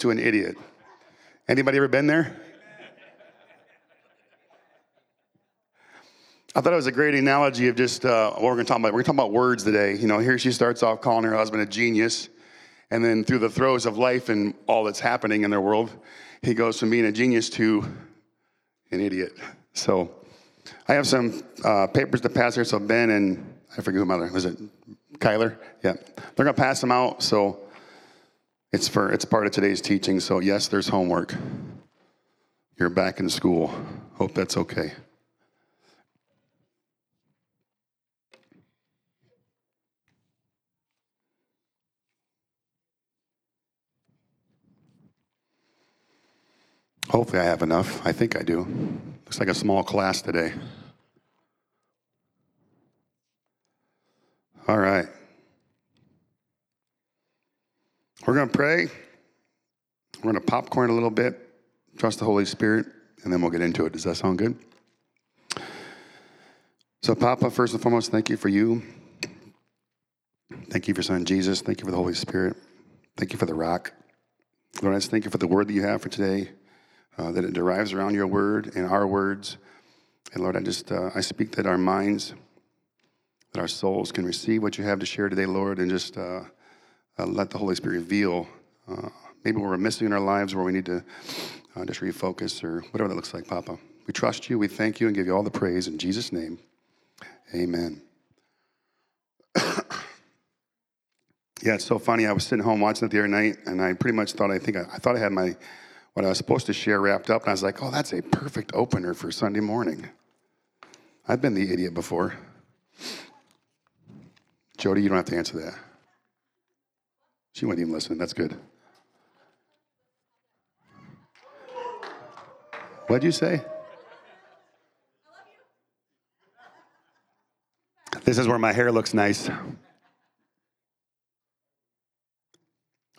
to an idiot. Anybody ever been there? I thought it was a great analogy of just uh, what we're going to talk about. We're going to talk about words today. You know, here she starts off calling her husband a genius, and then through the throes of life and all that's happening in their world, he goes from being a genius to an idiot. So, I have some uh, papers to pass here. So Ben and I forget who my other was it, Kyler? Yeah, they're going to pass them out. So it's for it's part of today's teaching. So yes, there's homework. You're back in school. Hope that's okay. Hopefully, I have enough. I think I do. Looks like a small class today. All right. We're going to pray. We're going to popcorn a little bit, trust the Holy Spirit, and then we'll get into it. Does that sound good? So, Papa, first and foremost, thank you for you. Thank you for Son Jesus. Thank you for the Holy Spirit. Thank you for the rock. Lord, I just thank you for the word that you have for today uh, that it derives around your word and our words. And Lord, I just uh, I speak that our minds, that our souls can receive what you have to share today, Lord, and just uh, uh let the Holy Spirit reveal uh, maybe where we're missing in our lives, where we need to uh, just refocus or whatever that looks like, Papa. We trust you, we thank you, and give you all the praise in Jesus' name. Amen. yeah, it's so funny. I was sitting home watching it the other night, and I pretty much thought I think I, I thought I had my what I was supposed to share wrapped up, and I was like, oh, that's a perfect opener for Sunday morning. I've been the idiot before. Jody, you don't have to answer that. She wasn't even listening. That's good. What'd you say? This is where my hair looks nice.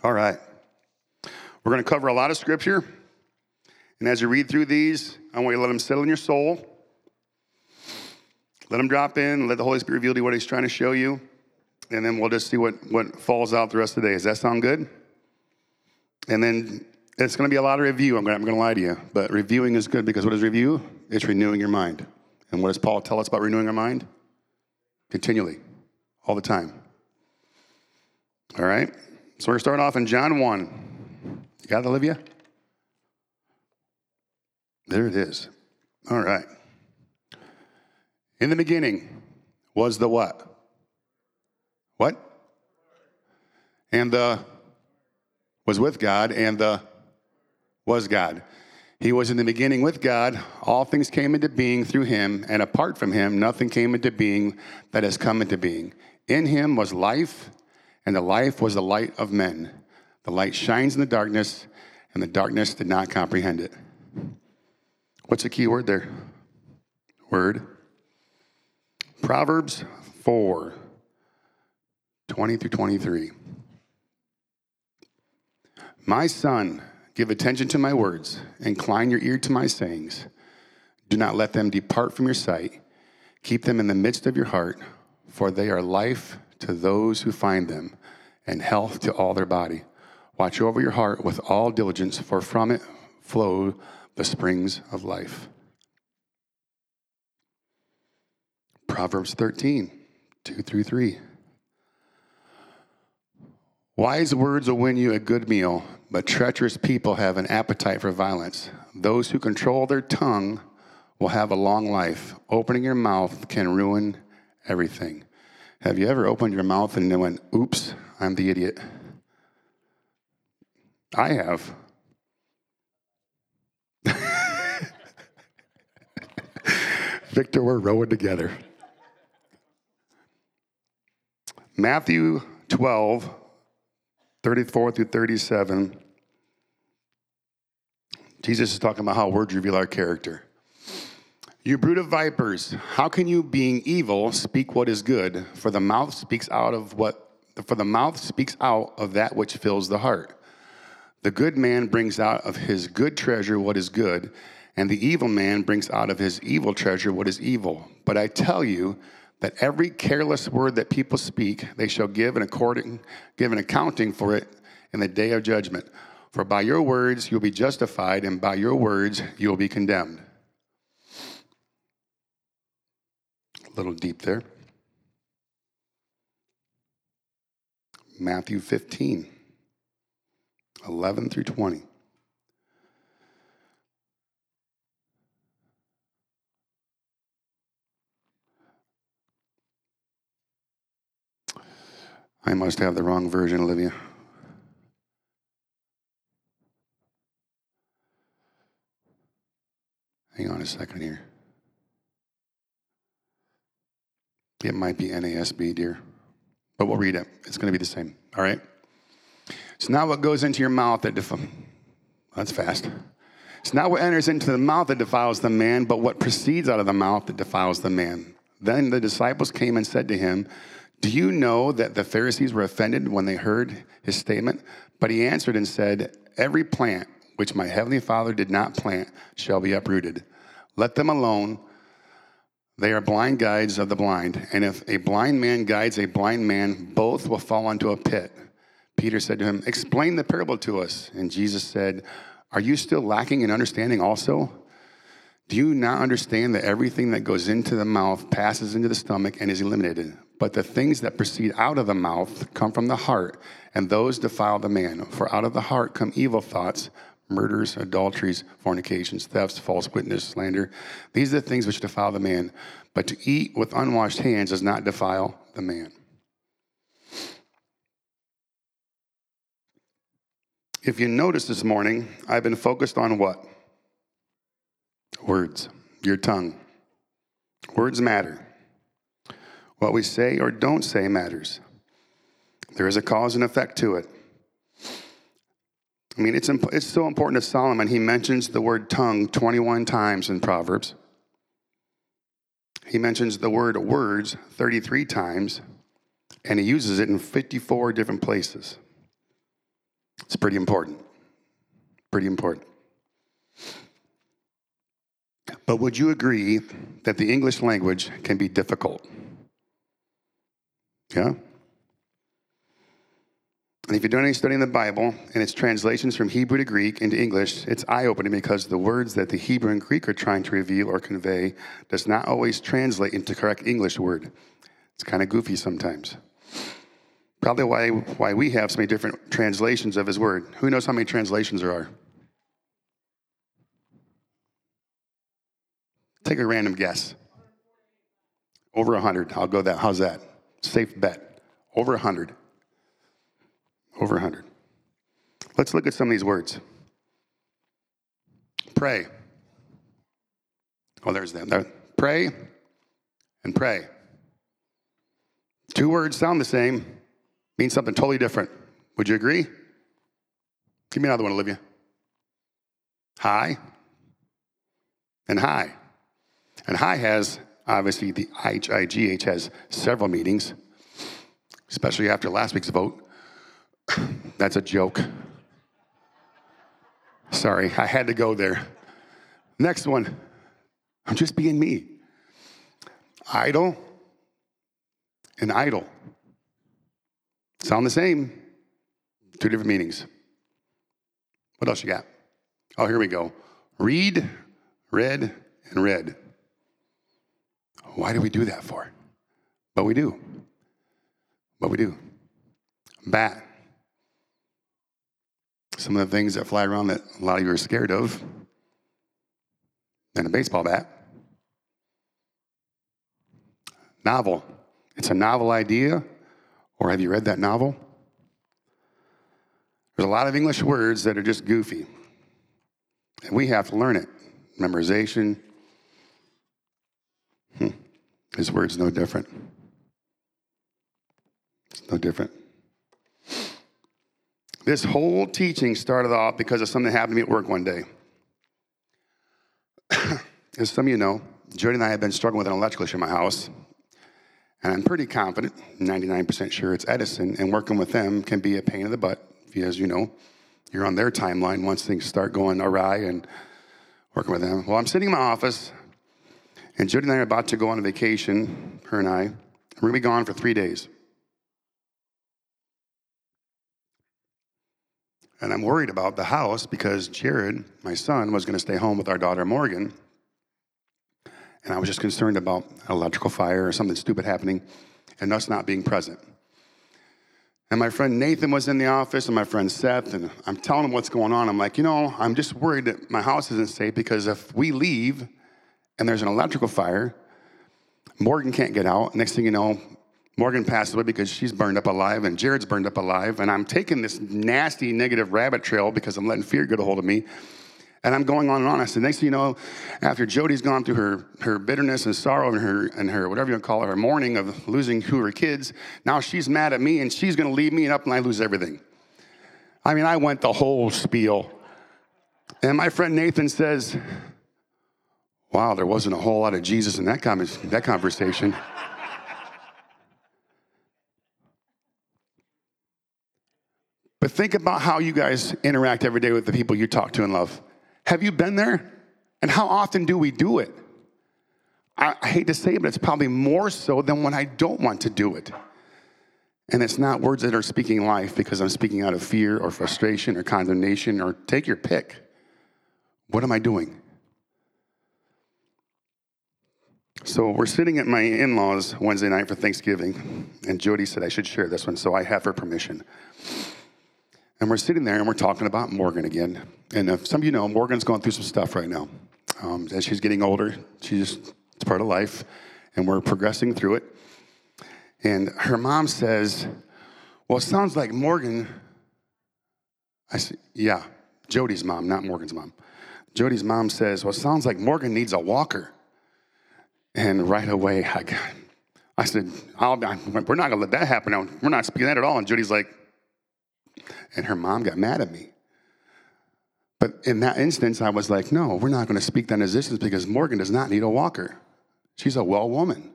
All right. We're going to cover a lot of scripture. And as you read through these, I want you to let them settle in your soul. Let them drop in. Let the Holy Spirit reveal to you what He's trying to show you. And then we'll just see what, what falls out the rest of the day. Does that sound good? And then it's going to be a lot of review. I'm going, to, lie to you. But reviewing is good because what is review? It's renewing your mind. And what does Paul tell us about renewing our mind? Continually, all the time. All right? So we're going to start off in John 1. You got it, Olivia? There it is. All right. In the beginning was the what? What? And the was with God, and the was God. He was in the beginning with God. All things came into being through him, and apart from him, nothing came into being that has come into being. In him was life, and the life was the light of men. The light shines in the darkness, and the darkness did not comprehend it. What's the key word there? Word. Proverbs 4 20 through 23. My son, give attention to my words, incline your ear to my sayings. Do not let them depart from your sight. Keep them in the midst of your heart, for they are life to those who find them, and health to all their body. Watch over your heart with all diligence, for from it flow the springs of life. Proverbs 13, 2 through 3. Wise words will win you a good meal, but treacherous people have an appetite for violence. Those who control their tongue will have a long life. Opening your mouth can ruin everything. Have you ever opened your mouth and then went, oops, I'm the idiot? I have. Victor, we're rowing together. Matthew 12, 34 through 37. Jesus is talking about how words reveal our character. You brood of vipers, how can you, being evil, speak what is good? For the mouth speaks out of what for the mouth speaks out of that which fills the heart. The good man brings out of his good treasure what is good, and the evil man brings out of his evil treasure what is evil. But I tell you that every careless word that people speak, they shall give an according give an accounting for it in the day of judgment. For by your words you'll be justified, and by your words you'll be condemned. A little deep there. Matthew 15, 11 through 20. I must have the wrong version, Olivia. Hang on a second here. It might be NASB, dear. But we'll read it. It's going to be the same. All right? It's not what goes into your mouth that defiles. That's fast. It's not what enters into the mouth that defiles the man, but what proceeds out of the mouth that defiles the man. Then the disciples came and said to him, Do you know that the Pharisees were offended when they heard his statement? But he answered and said, Every plant which my heavenly Father did not plant shall be uprooted. Let them alone. They are blind guides of the blind. And if a blind man guides a blind man, both will fall into a pit. Peter said to him, Explain the parable to us. And Jesus said, Are you still lacking in understanding also? Do you not understand that everything that goes into the mouth passes into the stomach and is eliminated? But the things that proceed out of the mouth come from the heart, and those defile the man. For out of the heart come evil thoughts murders, adulteries, fornications, thefts, false witness, slander. These are the things which defile the man. But to eat with unwashed hands does not defile the man. If you notice this morning, I've been focused on what? Words, your tongue. Words matter. What we say or don't say matters. There is a cause and effect to it. I mean, it's, imp- it's so important to Solomon. He mentions the word tongue 21 times in Proverbs. He mentions the word words 33 times, and he uses it in 54 different places. It's pretty important. Pretty important. But would you agree that the English language can be difficult? Yeah? And if you're doing any study in the Bible and its translations from Hebrew to Greek into English, it's eye opening because the words that the Hebrew and Greek are trying to reveal or convey does not always translate into correct English word. It's kind of goofy sometimes. Probably why, why we have so many different translations of his word. Who knows how many translations there are? Take a random guess. Over 100. I'll go that. How's that? Safe bet. Over 100. Over 100. Let's look at some of these words. Pray. Oh, there's them. There. Pray and pray. Two words sound the same, mean something totally different. Would you agree? Give me another one, Olivia. High and high. And high has, obviously, the IHIGH has several meetings, especially after last week's vote. That's a joke. Sorry, I had to go there. Next one. I'm just being me. Idle and idle. Sound the same, two different meanings. What else you got? Oh, here we go. Read, read, and read. Why do we do that for? But we do. But we do. Bat. Some of the things that fly around that a lot of you are scared of. And a baseball bat. Novel. It's a novel idea, or have you read that novel? There's a lot of English words that are just goofy. And we have to learn it. Memorization. Hmm. His word's no different. It's no different. This whole teaching started off because of something that happened to me at work one day. As some of you know, Jody and I have been struggling with an electrical issue in my house. And I'm pretty confident, 99% sure it's Edison, and working with them can be a pain in the butt. As you know, you're on their timeline once things start going awry and working with them. Well, I'm sitting in my office, and Jody and I are about to go on a vacation, her and I. We're going to be gone for three days. And I'm worried about the house because Jared, my son, was going to stay home with our daughter Morgan. And I was just concerned about an electrical fire or something stupid happening and us not being present. And my friend Nathan was in the office, and my friend Seth, and I'm telling him what's going on. I'm like, you know, I'm just worried that my house isn't safe because if we leave and there's an electrical fire, Morgan can't get out. Next thing you know, Morgan passes away because she's burned up alive, and Jared's burned up alive. And I'm taking this nasty negative rabbit trail because I'm letting fear get a hold of me. And I'm going on and on. I said, next thing you know, after Jody's gone through her, her bitterness and sorrow and her, and her, whatever you call it, her mourning of losing who her kids, now she's mad at me and she's going to leave me and up and I lose everything. I mean, I went the whole spiel. And my friend Nathan says, wow, there wasn't a whole lot of Jesus in that, com- that conversation. but think about how you guys interact every day with the people you talk to and love. Have you been there? And how often do we do it? I, I hate to say it, but it's probably more so than when I don't want to do it. And it's not words that are speaking life because I'm speaking out of fear or frustration or condemnation or take your pick. What am I doing? So we're sitting at my in laws Wednesday night for Thanksgiving, and Jody said I should share this one, so I have her permission. And we're sitting there and we're talking about Morgan again. And if some of you know, Morgan's going through some stuff right now. Um, as she's getting older, she's it's part of life, and we're progressing through it. And her mom says, Well, it sounds like Morgan. I said, Yeah, Jody's mom, not Morgan's mom. Jody's mom says, Well, it sounds like Morgan needs a walker. And right away, I, got, I said, we're not going to let that happen. We're not speaking that at all. And Judy's like, and her mom got mad at me. But in that instance, I was like, no, we're not going to speak that this because Morgan does not need a walker. She's a well woman.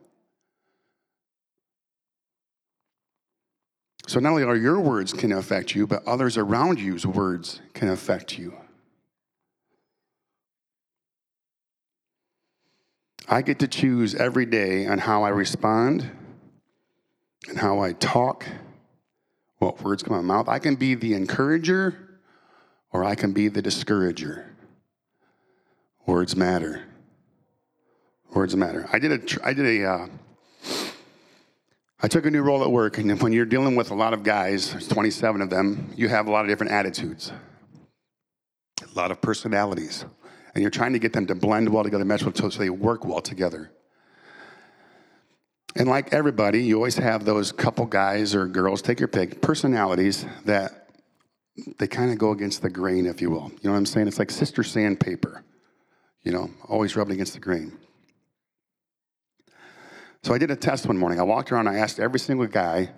So not only are your words can affect you, but others around you's words can affect you. I get to choose every day on how I respond and how I talk what words come out of my mouth. I can be the encourager or I can be the discourager. Words matter. Words matter. I did a, I did a, uh, I took a new role at work, and when you're dealing with a lot of guys, there's 27 of them, you have a lot of different attitudes, a lot of personalities, and you're trying to get them to blend well together, mesh well, so they work well together. And like everybody, you always have those couple guys or girls, take your pick, personalities that they kind of go against the grain, if you will. You know what I'm saying? It's like sister sandpaper, you know, always rubbing against the grain. So I did a test one morning. I walked around, I asked every single guy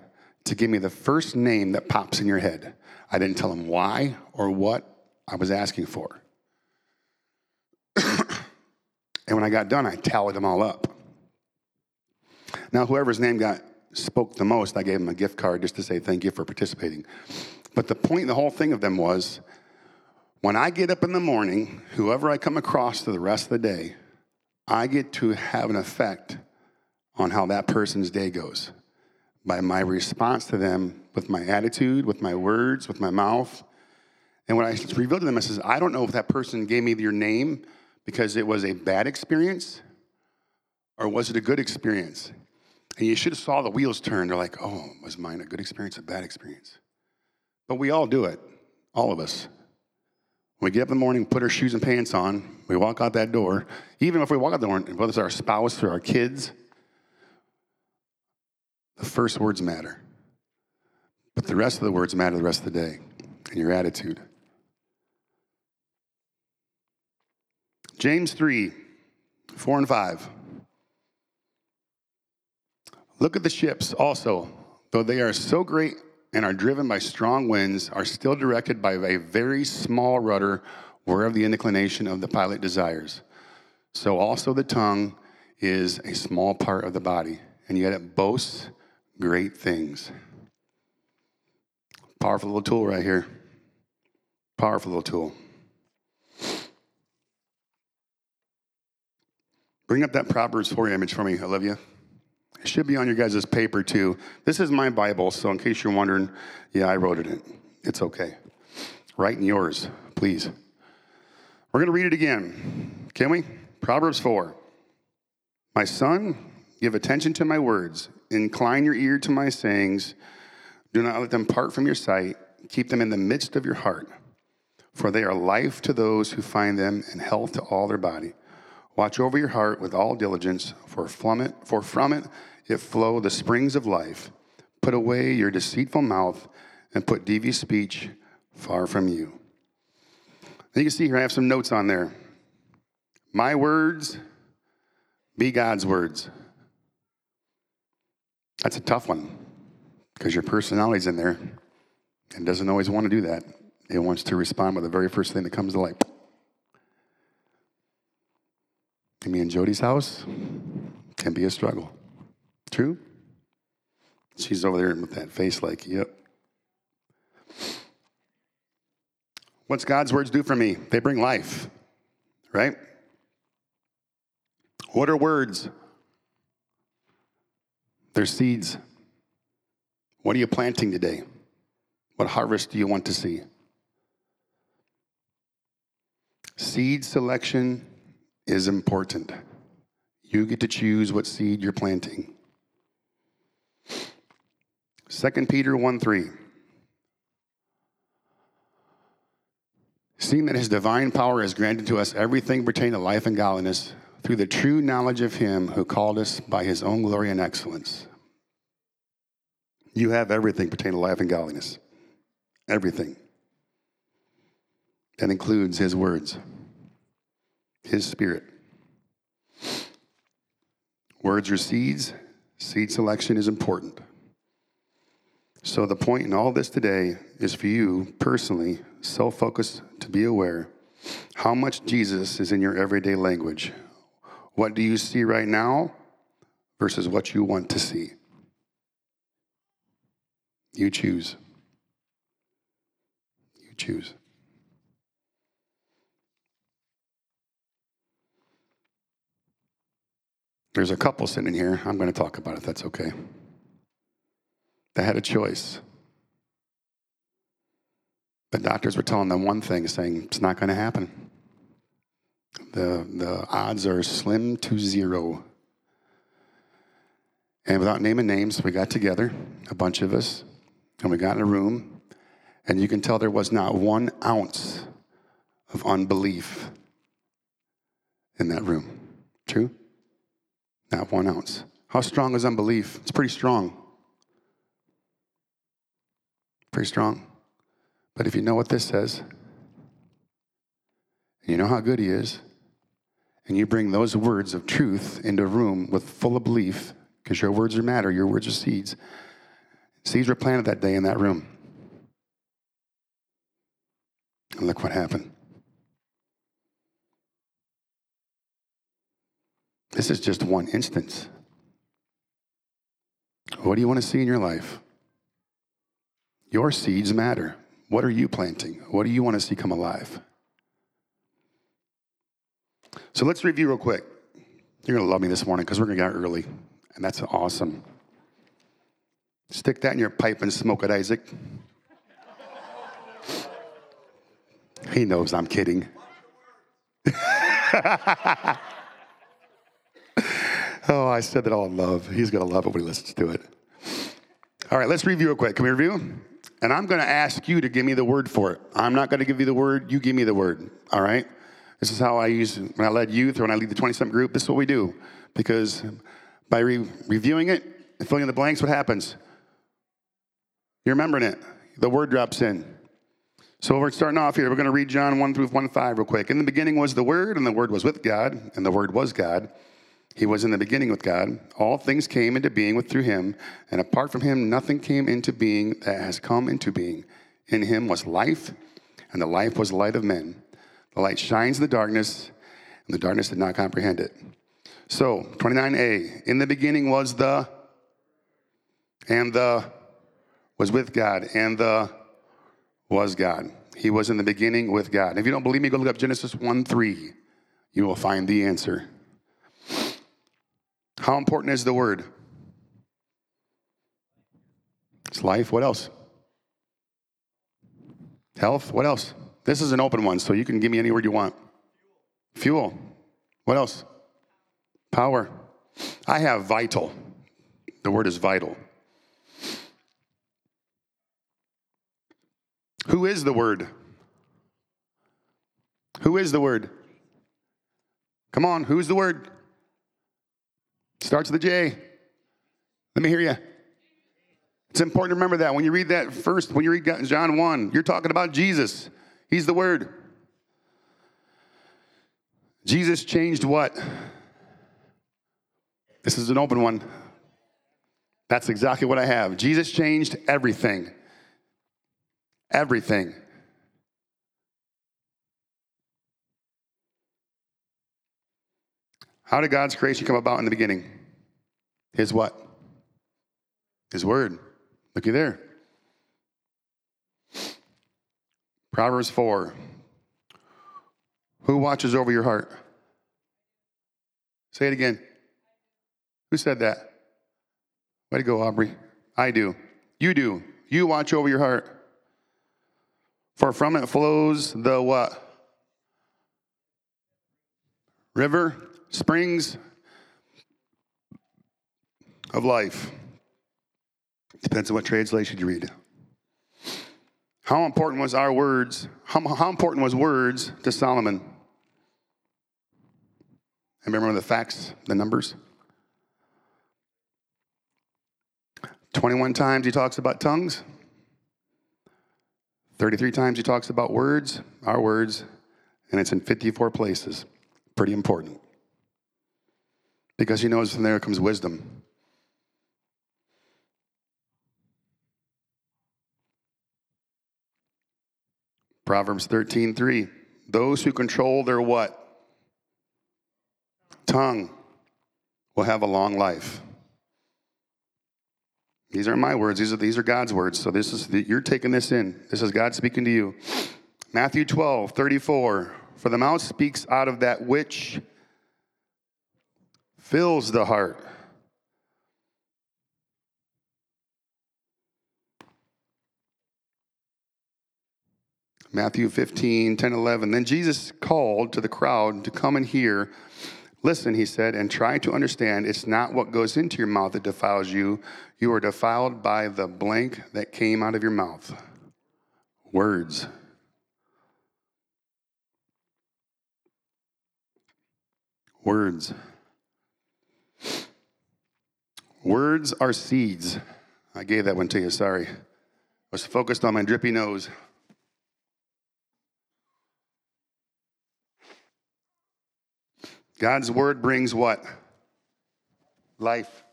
to give me the first name that pops in your head. I didn't tell him why or what I was asking for. and when I got done, I tallied them all up. Now, whoever's name got spoke the most, I gave him a gift card just to say thank you for participating. But the point, the whole thing of them was when I get up in the morning, whoever I come across for the rest of the day, I get to have an effect on how that person's day goes by my response to them with my attitude, with my words, with my mouth. And when I revealed to them, I says, I don't know if that person gave me your name because it was a bad experience or was it a good experience? And you should have saw the wheels turn. They're like, oh, was mine a good experience, a bad experience? But we all do it, all of us. we get up in the morning, put our shoes and pants on, we walk out that door. Even if we walk out the door, whether it's our spouse or our kids, the first words matter. But the rest of the words matter the rest of the day and your attitude. James 3 4 and 5. Look at the ships also, though they are so great and are driven by strong winds, are still directed by a very small rudder wherever the inclination of the pilot desires. So also the tongue is a small part of the body, and yet it boasts great things. Powerful little tool right here. Powerful little tool. Bring up that Proverbs 4 image for me, Olivia. It should be on your guys' paper too. This is my Bible, so in case you're wondering, yeah, I wrote it in. It's okay. Write in yours, please. We're going to read it again. Can we? Proverbs 4. My son, give attention to my words. Incline your ear to my sayings. Do not let them part from your sight. Keep them in the midst of your heart, for they are life to those who find them and health to all their body. Watch over your heart with all diligence, for from it, for from it it flow the springs of life. Put away your deceitful mouth and put devious speech far from you. And you can see here I have some notes on there. My words be God's words. That's a tough one because your personality's in there and doesn't always want to do that. It wants to respond with the very first thing that comes to light. Me and Jody's house can be a struggle. True? She's over there with that face like, yep. What's God's words do for me? They bring life, right? What are words? They're seeds. What are you planting today? What harvest do you want to see? Seed selection is important. You get to choose what seed you're planting. 2 Peter 1 3. Seeing that his divine power has granted to us everything pertaining to life and godliness through the true knowledge of him who called us by his own glory and excellence. You have everything pertaining to life and godliness. Everything. That includes his words, his spirit. Words are seeds. Seed selection is important. So, the point in all this today is for you personally, self focused, to be aware how much Jesus is in your everyday language. What do you see right now versus what you want to see? You choose. You choose. There's a couple sitting here. I'm going to talk about it. That's okay. They had a choice. The doctors were telling them one thing, saying it's not going to happen. The, the odds are slim to zero. And without naming names, we got together, a bunch of us, and we got in a room, and you can tell there was not one ounce of unbelief in that room. True? Not one ounce. How strong is unbelief? It's pretty strong. Pretty strong. But if you know what this says, and you know how good He is, and you bring those words of truth into a room with full of belief, because your words are matter, your words are seeds. Seeds were planted that day in that room. And look what happened. This is just one instance. What do you want to see in your life? Your seeds matter. What are you planting? What do you want to see come alive? So let's review real quick. You're going to love me this morning because we're going to get out early, and that's awesome. Stick that in your pipe and smoke it, Isaac. he knows I'm kidding. oh, I said that all in love. He's going to love it when he listens to it. All right, let's review real quick. Can we review? And I'm going to ask you to give me the word for it. I'm not going to give you the word, you give me the word. All right? This is how I use when I led youth or when I lead the 20 something group. This is what we do. Because by re- reviewing it and filling in the blanks, what happens? You're remembering it. The word drops in. So we're starting off here. We're going to read John 1 through 1 5 real quick. In the beginning was the Word, and the Word was with God, and the Word was God. He was in the beginning with God. All things came into being through him, and apart from him, nothing came into being that has come into being. In him was life, and the life was the light of men. The light shines in the darkness, and the darkness did not comprehend it. So, 29a, in the beginning was the, and the, was with God, and the, was God. He was in the beginning with God. And if you don't believe me, go look up Genesis 1 3. You will find the answer. How important is the word? It's life. What else? Health. What else? This is an open one, so you can give me any word you want. Fuel. What else? Power. I have vital. The word is vital. Who is the word? Who is the word? Come on, who's the word? Starts with a J. Let me hear you. It's important to remember that when you read that first, when you read John 1, you're talking about Jesus. He's the Word. Jesus changed what? This is an open one. That's exactly what I have. Jesus changed everything. Everything. How did God's creation come about in the beginning? His what? His word. Looky there. Proverbs 4. Who watches over your heart? Say it again. Who said that? Way to go, Aubrey. I do. You do. You watch over your heart. For from it flows the what? River, springs of life. Depends on what translation you read. How important was our words? How, how important was words to Solomon? And remember the facts, the numbers? 21 times he talks about tongues. 33 times he talks about words, our words, and it's in 54 places. Pretty important. Because he knows from there comes wisdom. Proverbs 13, 3. Those who control their what? Tongue will have a long life. These aren't my words. These are, these are God's words. So this is the, you're taking this in. This is God speaking to you. Matthew 12, 34. For the mouth speaks out of that which fills the heart. Matthew 15, 10, 11. Then Jesus called to the crowd to come and hear. Listen, he said, and try to understand it's not what goes into your mouth that defiles you. You are defiled by the blank that came out of your mouth. Words. Words. Words are seeds. I gave that one to you, sorry. I was focused on my drippy nose. God's word brings what? Life.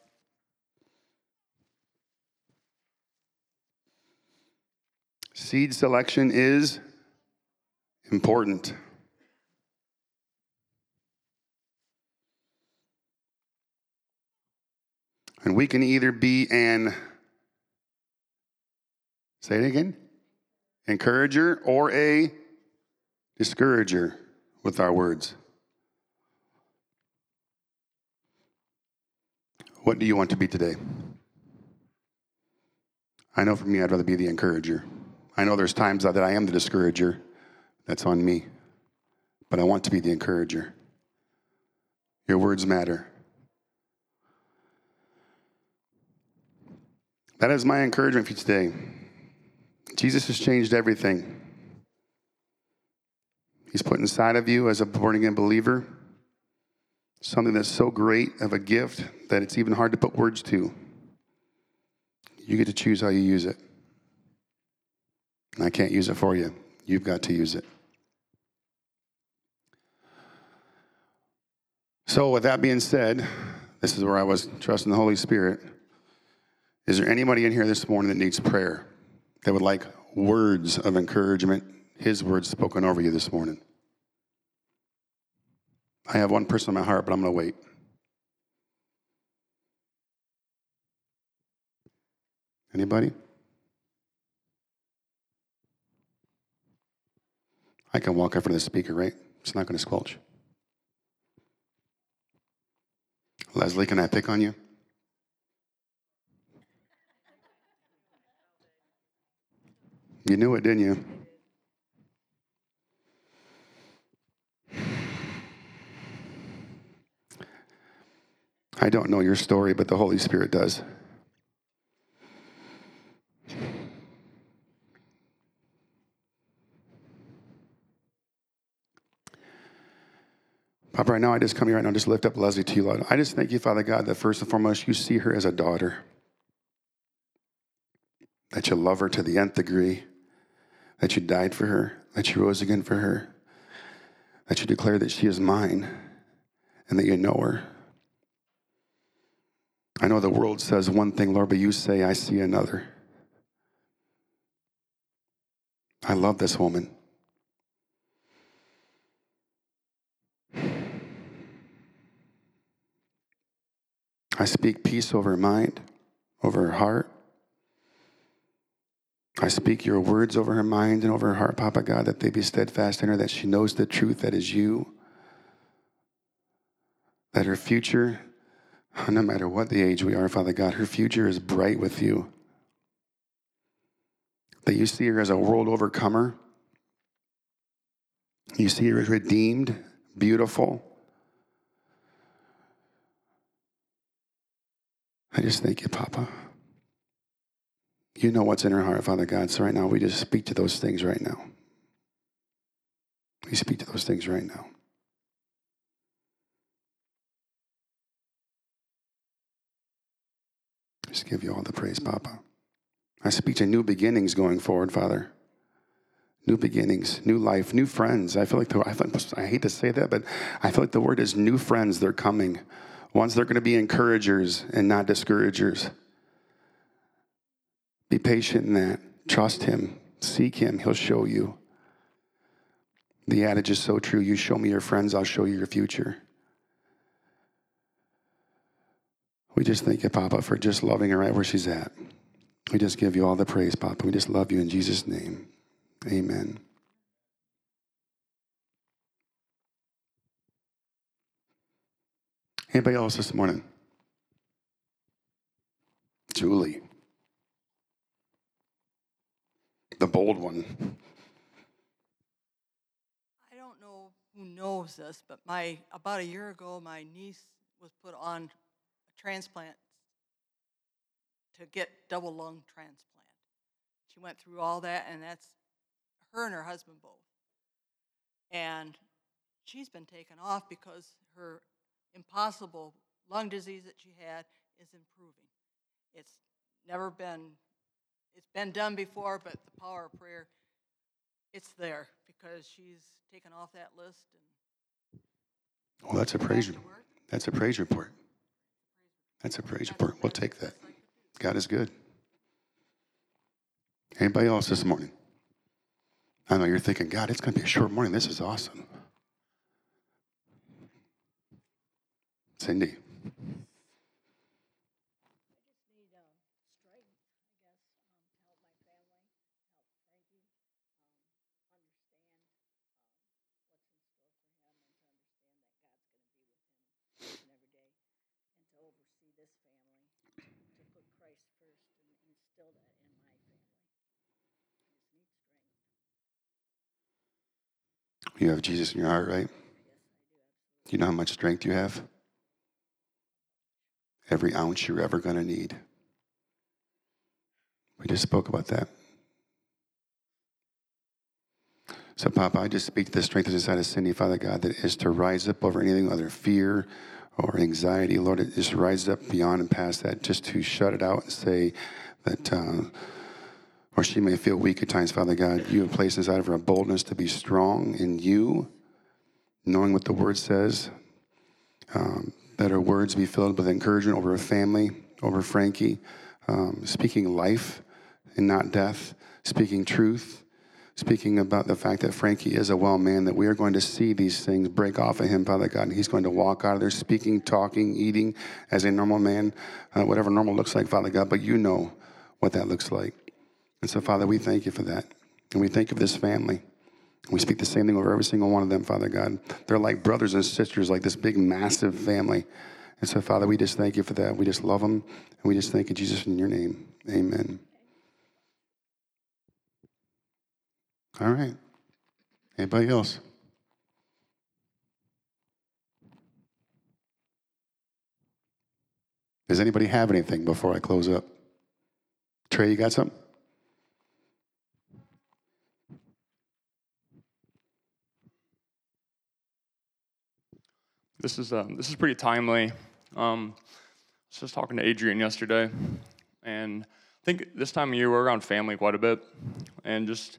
Seed selection is important. And we can either be an, say it again, encourager or a discourager with our words. What do you want to be today? I know for me, I'd rather be the encourager. I know there's times that I am the discourager. That's on me. But I want to be the encourager. Your words matter. That is my encouragement for you today. Jesus has changed everything. He's put inside of you as a born again believer something that's so great of a gift that it's even hard to put words to. You get to choose how you use it. I can't use it for you. You've got to use it. So, with that being said, this is where I was trusting the Holy Spirit. Is there anybody in here this morning that needs prayer, that would like words of encouragement, His words spoken over you this morning? I have one person in my heart, but I'm going to wait. Anybody? I can walk up for the speaker, right? It's not going to squelch. Leslie, can I pick on you? You knew it, didn't you? I don't know your story, but the Holy Spirit does. Papa, right now I just come here right now, just lift up Leslie to you, Lord. I just thank you, Father God, that first and foremost, you see her as a daughter, that you love her to the nth degree, that you died for her, that you rose again for her, that you declare that she is mine, and that you know her. I know the world says one thing, Lord, but you say, I see another. I love this woman. I speak peace over her mind, over her heart. I speak your words over her mind and over her heart, Papa God, that they be steadfast in her, that she knows the truth that is you, that her future, no matter what the age we are, Father God, her future is bright with you. That you see her as a world overcomer. You see her as redeemed, beautiful. I just thank you, Papa. You know what's in her heart, Father God. So right now, we just speak to those things right now. We speak to those things right now. Just give you all the praise, Papa. I speak to new beginnings going forward, Father. New beginnings, new life, new friends. I feel like the, I, feel, I hate to say that, but I feel like the word is new friends. They're coming. Ones they're going to be encouragers and not discouragers. Be patient in that. Trust Him. Seek Him. He'll show you. The adage is so true. You show me your friends, I'll show you your future. We just thank you, Papa, for just loving her right where she's at. We just give you all the praise, Papa. We just love you in Jesus' name. Amen. Anybody else this morning? Julie. The bold one. I don't know who knows this, but my about a year ago, my niece was put on transplant to get double lung transplant. She went through all that, and that's her and her husband both. And she's been taken off because her impossible lung disease that she had is improving. It's never been, it's been done before, but the power of prayer, it's there because she's taken off that list and Well, that's a praise report. That's a praise report. That's a praise report. We'll take that. God is good. Anybody else this morning? I know you're thinking, God, it's going to be a short morning. This is awesome. Cindy. just need um, strength, I guess, um, to help my family, help Frankie um, understand um, what's in store for him, and to understand that God's going to be with him each and every day, and to oversee this family, to put Christ first and instill that in my family. I just need strength. You have Jesus in your heart, right? You know how much strength you have? Every ounce you're ever going to need. We just spoke about that. So, Papa, I just speak to the strength that's inside of Cindy, Father God, that is to rise up over anything other fear or anxiety. Lord, it just rises up beyond and past that, just to shut it out and say that, uh, or she may feel weak at times, Father God. You have placed inside of her a boldness to be strong in you, knowing what the word says. Um, that her words be filled with encouragement over her family, over Frankie, um, speaking life and not death, speaking truth, speaking about the fact that Frankie is a well man, that we are going to see these things break off of him, Father God, and he's going to walk out of there speaking, talking, eating as a normal man, uh, whatever normal looks like, Father God, but you know what that looks like. And so, Father, we thank you for that. And we thank you for this family. We speak the same thing over every single one of them, Father God. They're like brothers and sisters, like this big, massive family. And so, Father, we just thank you for that. We just love them. And we just thank you, Jesus, in your name. Amen. All right. Anybody else? Does anybody have anything before I close up? Trey, you got something? This is um, this is pretty timely. Um, I was just talking to Adrian yesterday, and I think this time of year we're around family quite a bit, and just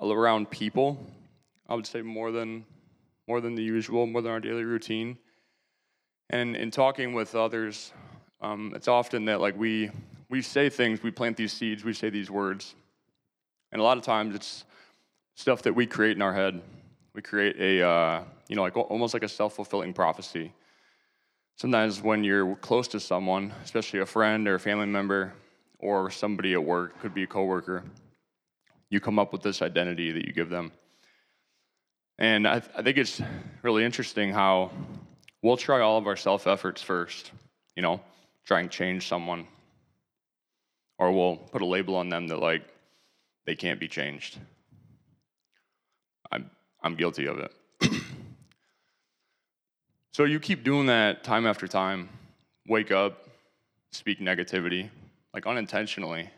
around people. I would say more than more than the usual, more than our daily routine. And in talking with others, um, it's often that like we we say things, we plant these seeds, we say these words, and a lot of times it's stuff that we create in our head. We create a uh, you know like almost like a self fulfilling prophecy. Sometimes when you're close to someone, especially a friend or a family member or somebody at work, could be a coworker, you come up with this identity that you give them. And I, th- I think it's really interesting how we'll try all of our self efforts first, you know, try and change someone. Or we'll put a label on them that, like, they can't be changed. I'm, I'm guilty of it. So you keep doing that time after time, wake up, speak negativity, like unintentionally.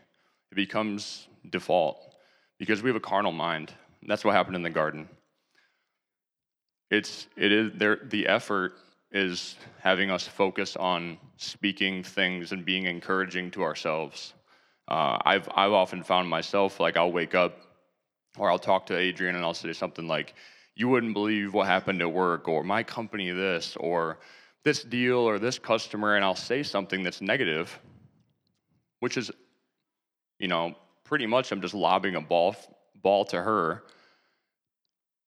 It becomes default because we have a carnal mind. That's what happened in the garden it's it is there the effort is having us focus on speaking things and being encouraging to ourselves. Uh, I've I've often found myself like I'll wake up or I'll talk to Adrian and I'll say something like, "You wouldn't believe what happened at work," or "My company this," or "This deal," or "This customer," and I'll say something that's negative, which is, you know, pretty much I'm just lobbing a ball ball to her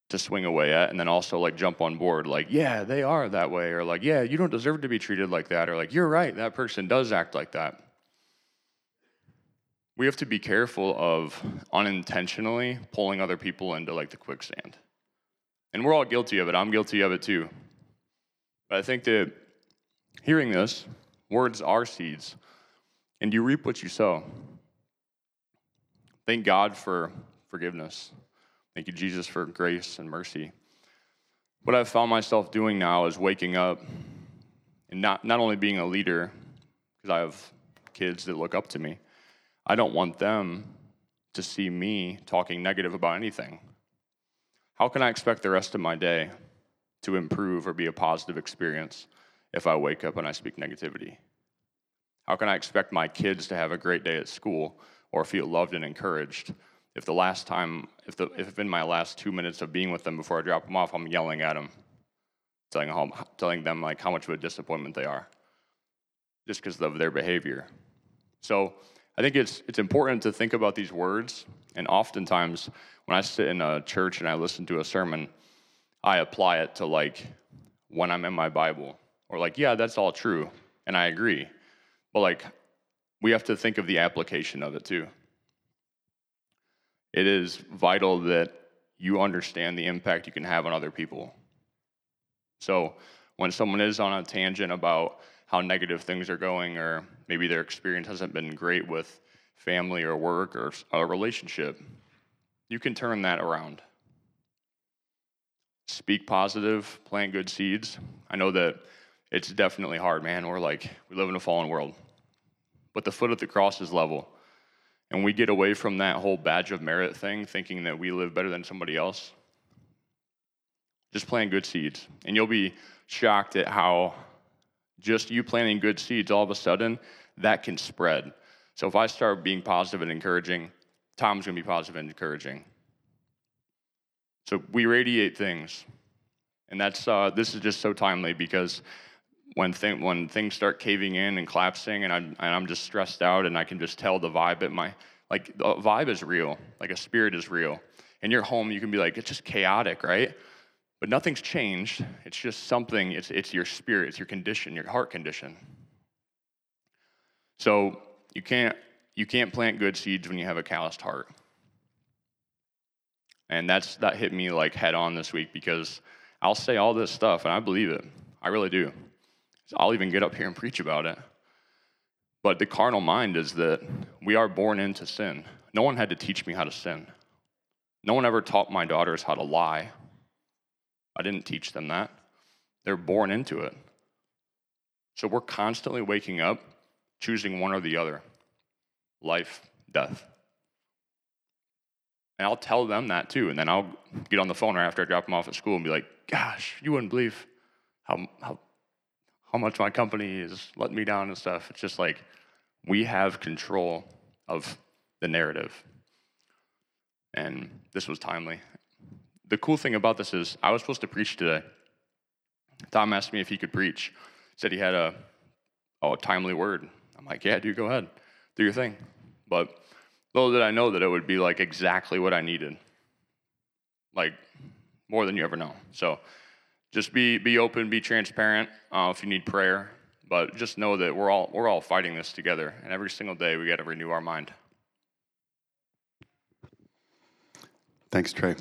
to swing away at and then also like jump on board like yeah they are that way or like yeah you don't deserve to be treated like that or like you're right that person does act like that. We have to be careful of unintentionally pulling other people into like the quicksand and we're all guilty of it. I'm guilty of it too. But i think that hearing this words are seeds. And you reap what you sow. Thank god for forgiveness. Thank you, Jesus, for grace and mercy. What I've found myself doing now is waking up and not, not only being a leader, because I have kids that look up to me, I don't want them to see me talking negative about anything. How can I expect the rest of my day to improve or be a positive experience if I wake up and I speak negativity? How can I expect my kids to have a great day at school or feel loved and encouraged if the last time, if, the, if in my last two minutes of being with them before I drop them off, I'm yelling at them, telling, them, telling them like how much of a disappointment they are, just because of their behavior. So I think it's, it's important to think about these words, and oftentimes when I sit in a church and I listen to a sermon, I apply it to like when I'm in my Bible, or like, yeah, that's all true, and I agree. But like, we have to think of the application of it too it is vital that you understand the impact you can have on other people. So when someone is on a tangent about how negative things are going, or maybe their experience hasn't been great with family or work or a relationship, you can turn that around. Speak positive, plant good seeds. I know that it's definitely hard, man. We're like, we live in a fallen world. But the foot at the cross is level. And we get away from that whole badge of merit thing, thinking that we live better than somebody else. Just plant good seeds. And you'll be shocked at how just you planting good seeds, all of a sudden, that can spread. So if I start being positive and encouraging, Tom's gonna be positive and encouraging. So we radiate things. And that's uh, this is just so timely because when, when things start caving in and collapsing and I'm, and I'm just stressed out and I can just tell the vibe at my, like the vibe is real, like a spirit is real. In your home, you can be like, it's just chaotic, right? But nothing's changed. It's just something, it's, it's your spirit, it's your condition, your heart condition. So you can't, you can't plant good seeds when you have a calloused heart. And that's, that hit me like head on this week because I'll say all this stuff and I believe it. I really do. I'll even get up here and preach about it. But the carnal mind is that we are born into sin. No one had to teach me how to sin. No one ever taught my daughters how to lie. I didn't teach them that. They're born into it. So we're constantly waking up, choosing one or the other life, death. And I'll tell them that too. And then I'll get on the phone right after I drop them off at school and be like, gosh, you wouldn't believe how, how, how much my company is letting me down and stuff. It's just like we have control of the narrative. And this was timely. The cool thing about this is I was supposed to preach today. Tom asked me if he could preach. Said he had a, a timely word. I'm like, yeah, dude, go ahead. Do your thing. But little did I know that it would be like exactly what I needed. Like more than you ever know. So just be be open, be transparent. Uh, if you need prayer, but just know that we're all we're all fighting this together, and every single day we got to renew our mind. Thanks, Trey.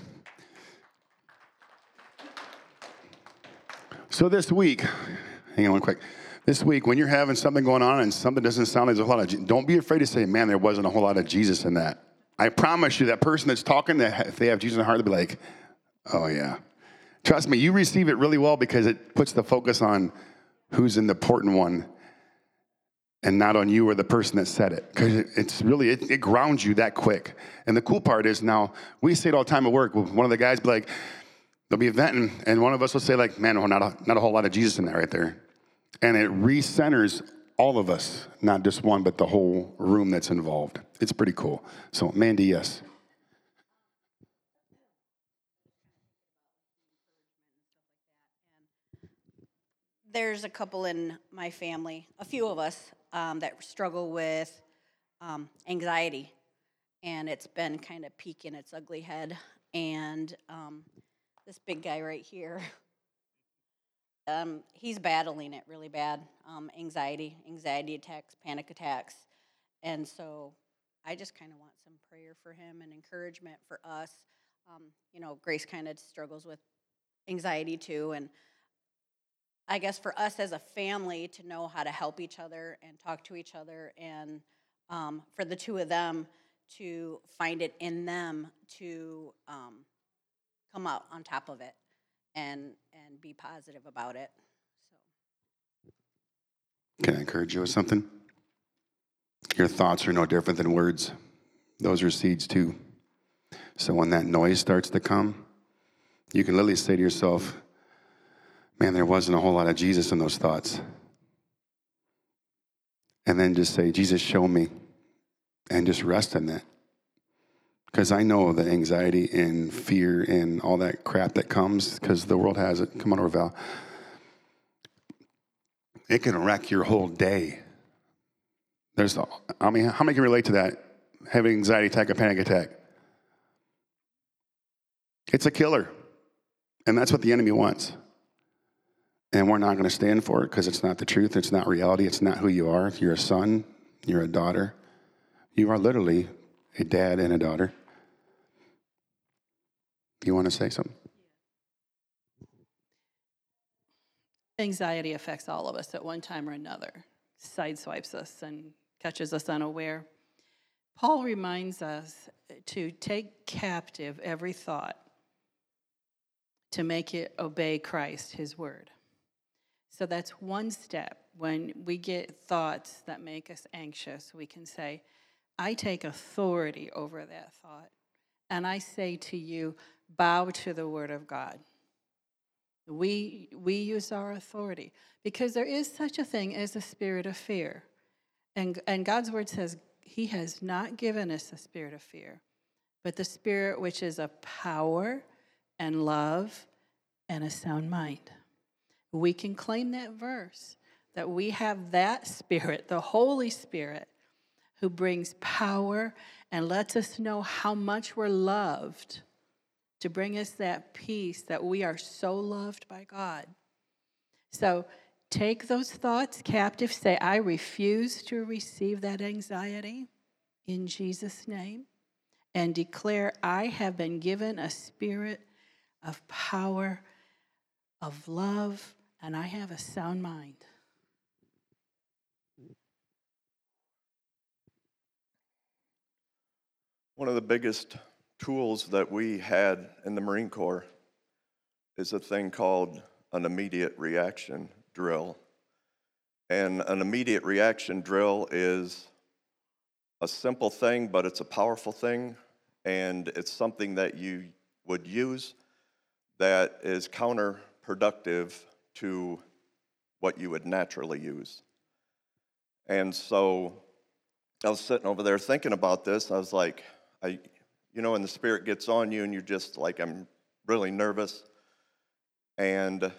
So this week, hang on one quick. This week, when you're having something going on and something doesn't sound like there's a whole lot of, don't be afraid to say, man, there wasn't a whole lot of Jesus in that. I promise you, that person that's talking, that if they have Jesus in their heart, they'll be like, oh yeah. Trust me, you receive it really well because it puts the focus on who's in the important one and not on you or the person that said it because it's really it, it grounds you that quick and the cool part is now we say it all the time at work one of the guys be like they'll be venting and one of us will say like man not a, not a whole lot of jesus in that right there and it recenters all of us not just one but the whole room that's involved. It's pretty cool. So mandy yes. There's a couple in my family, a few of us, um, that struggle with um, anxiety, and it's been kind of peeking its ugly head. And um, this big guy right here, um, he's battling it really bad um, anxiety, anxiety attacks, panic attacks. And so I just kind of want some prayer for him and encouragement for us. Um, you know, Grace kind of struggles with anxiety too, and I guess for us as a family to know how to help each other and talk to each other, and um, for the two of them to find it in them to um, come out on top of it and and be positive about it. So can i encourage you with something your thoughts are no different than words those are seeds too so when that noise starts to come you can literally say to yourself man, there wasn't a whole lot of Jesus in those thoughts. And then just say, Jesus, show me. And just rest in that. Because I know the anxiety and fear and all that crap that comes, because the world has it. Come on over, Val. It can wreck your whole day. There's, I mean, how many can relate to that? Having anxiety attack, a panic attack. It's a killer. And that's what the enemy wants. And we're not going to stand for it because it's not the truth. It's not reality. It's not who you are. You're a son. You're a daughter. You are literally a dad and a daughter. You want to say something? Anxiety affects all of us at one time or another, sideswipes us and catches us unaware. Paul reminds us to take captive every thought to make it obey Christ, his word. So that's one step. When we get thoughts that make us anxious, we can say, I take authority over that thought. And I say to you, bow to the word of God. We, we use our authority because there is such a thing as a spirit of fear. And, and God's word says he has not given us a spirit of fear, but the spirit which is of power and love and a sound mind. We can claim that verse that we have that spirit, the Holy Spirit, who brings power and lets us know how much we're loved to bring us that peace that we are so loved by God. So take those thoughts captive. Say, I refuse to receive that anxiety in Jesus' name. And declare, I have been given a spirit of power, of love, and I have a sound mind. One of the biggest tools that we had in the Marine Corps is a thing called an immediate reaction drill. And an immediate reaction drill is a simple thing, but it's a powerful thing, and it's something that you would use that is counterproductive to what you would naturally use. And so I was sitting over there thinking about this. I was like, I, you know, when the spirit gets on you and you're just like, I'm really nervous. And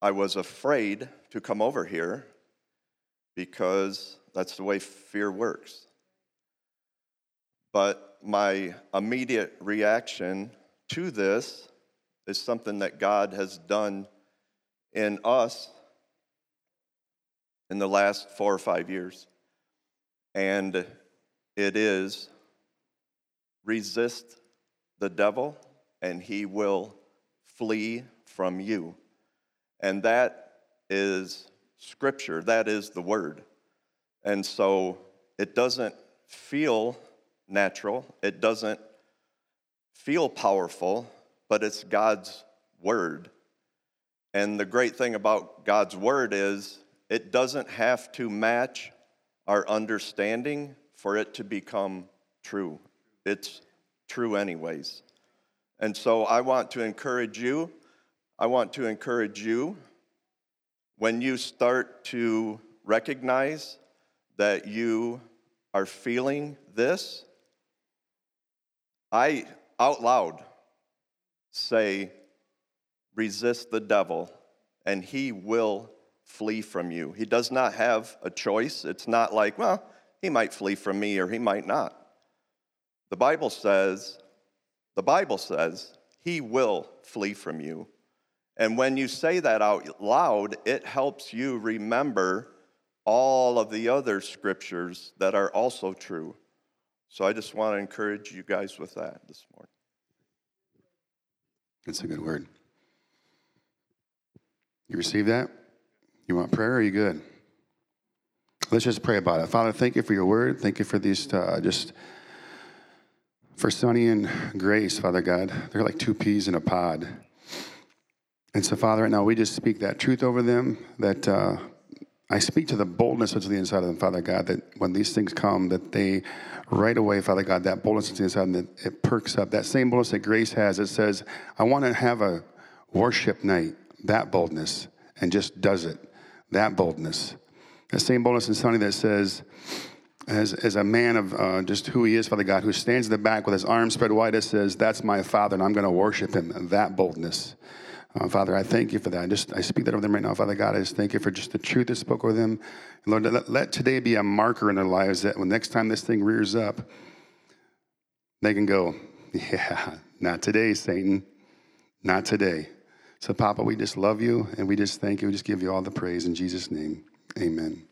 I was afraid to come over here because that's the way fear works. But my immediate reaction to this is something that God has done in us in the last four or five years. And it is resist the devil, and he will flee from you. And that is scripture, that is the word. And so it doesn't feel natural, it doesn't feel powerful, but it's God's word. And the great thing about God's word is it doesn't have to match our understanding for it to become true. It's true, anyways. And so I want to encourage you. I want to encourage you when you start to recognize that you are feeling this, I out loud say, resist the devil, and he will flee from you. He does not have a choice. It's not like, well, he might flee from me or he might not. The Bible says, the Bible says, he will flee from you. And when you say that out loud, it helps you remember all of the other scriptures that are also true. So I just want to encourage you guys with that this morning. That's a good word. You receive that? You want prayer? Are you good? Let's just pray about it. Father, thank you for your word. Thank you for these, uh, just for Sonny and Grace, Father God. They're like two peas in a pod. And so, Father, right now we just speak that truth over them. That uh, I speak to the boldness that's on the inside of them, Father God. That when these things come, that they right away, Father God, that boldness that's the inside, and that it perks up. That same boldness that Grace has. It says, "I want to have a worship night." That boldness, and just does it that boldness. That same boldness in Sonny that says, as, as a man of uh, just who he is, Father God, who stands in the back with his arms spread wide, it says, That's my Father, and I'm going to worship him. That boldness. Uh, Father, I thank you for that. I just I speak that over them right now, Father God. I just thank you for just the truth that spoke over them. And Lord, let, let today be a marker in their lives that when next time this thing rears up, they can go, Yeah, not today, Satan. Not today. So, Papa, we just love you and we just thank you. We just give you all the praise in Jesus' name. Amen.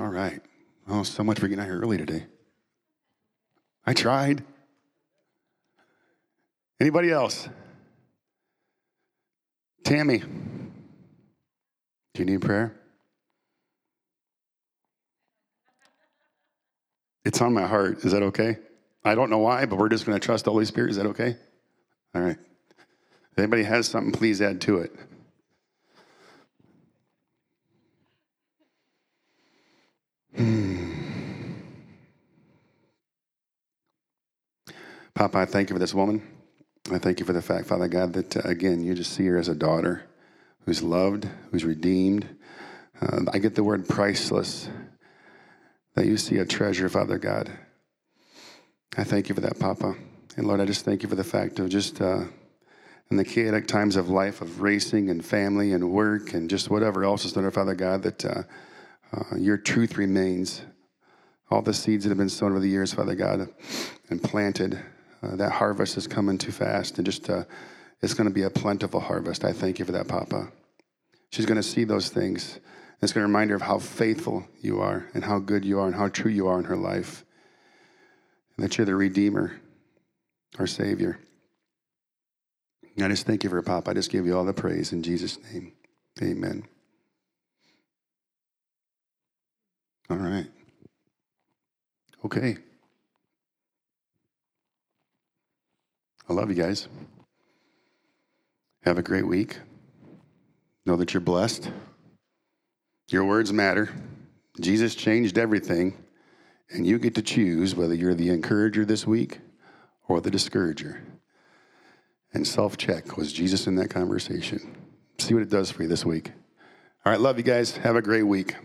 All right. Oh, so much for getting out here early today. I tried. Anybody else? Tammy, do you need prayer? It's on my heart. Is that okay? I don't know why, but we're just going to trust the Holy Spirit. Is that okay? All right. If anybody has something, please add to it. Hmm. Papa, I thank you for this woman. I thank you for the fact, Father God, that uh, again, you just see her as a daughter who's loved, who's redeemed. Uh, I get the word priceless, that you see a treasure, Father God. I thank you for that, Papa. And Lord, I just thank you for the fact of just uh, in the chaotic times of life, of racing and family and work and just whatever else is there, Father God, that uh, your truth remains. All the seeds that have been sown over the years, Father God, and planted, uh, that harvest is coming too fast, and just uh, it's going to be a plentiful harvest. I thank you for that, Papa. She's going to see those things. And It's going to remind her of how faithful you are, and how good you are, and how true you are in her life, and that you're the Redeemer, our Savior. I just thank you for Papa. I just give you all the praise in Jesus' name. Amen. All right. Okay. I love you guys. Have a great week. Know that you're blessed. Your words matter. Jesus changed everything, and you get to choose whether you're the encourager this week or the discourager. And self check was Jesus in that conversation? See what it does for you this week. All right, love you guys. Have a great week.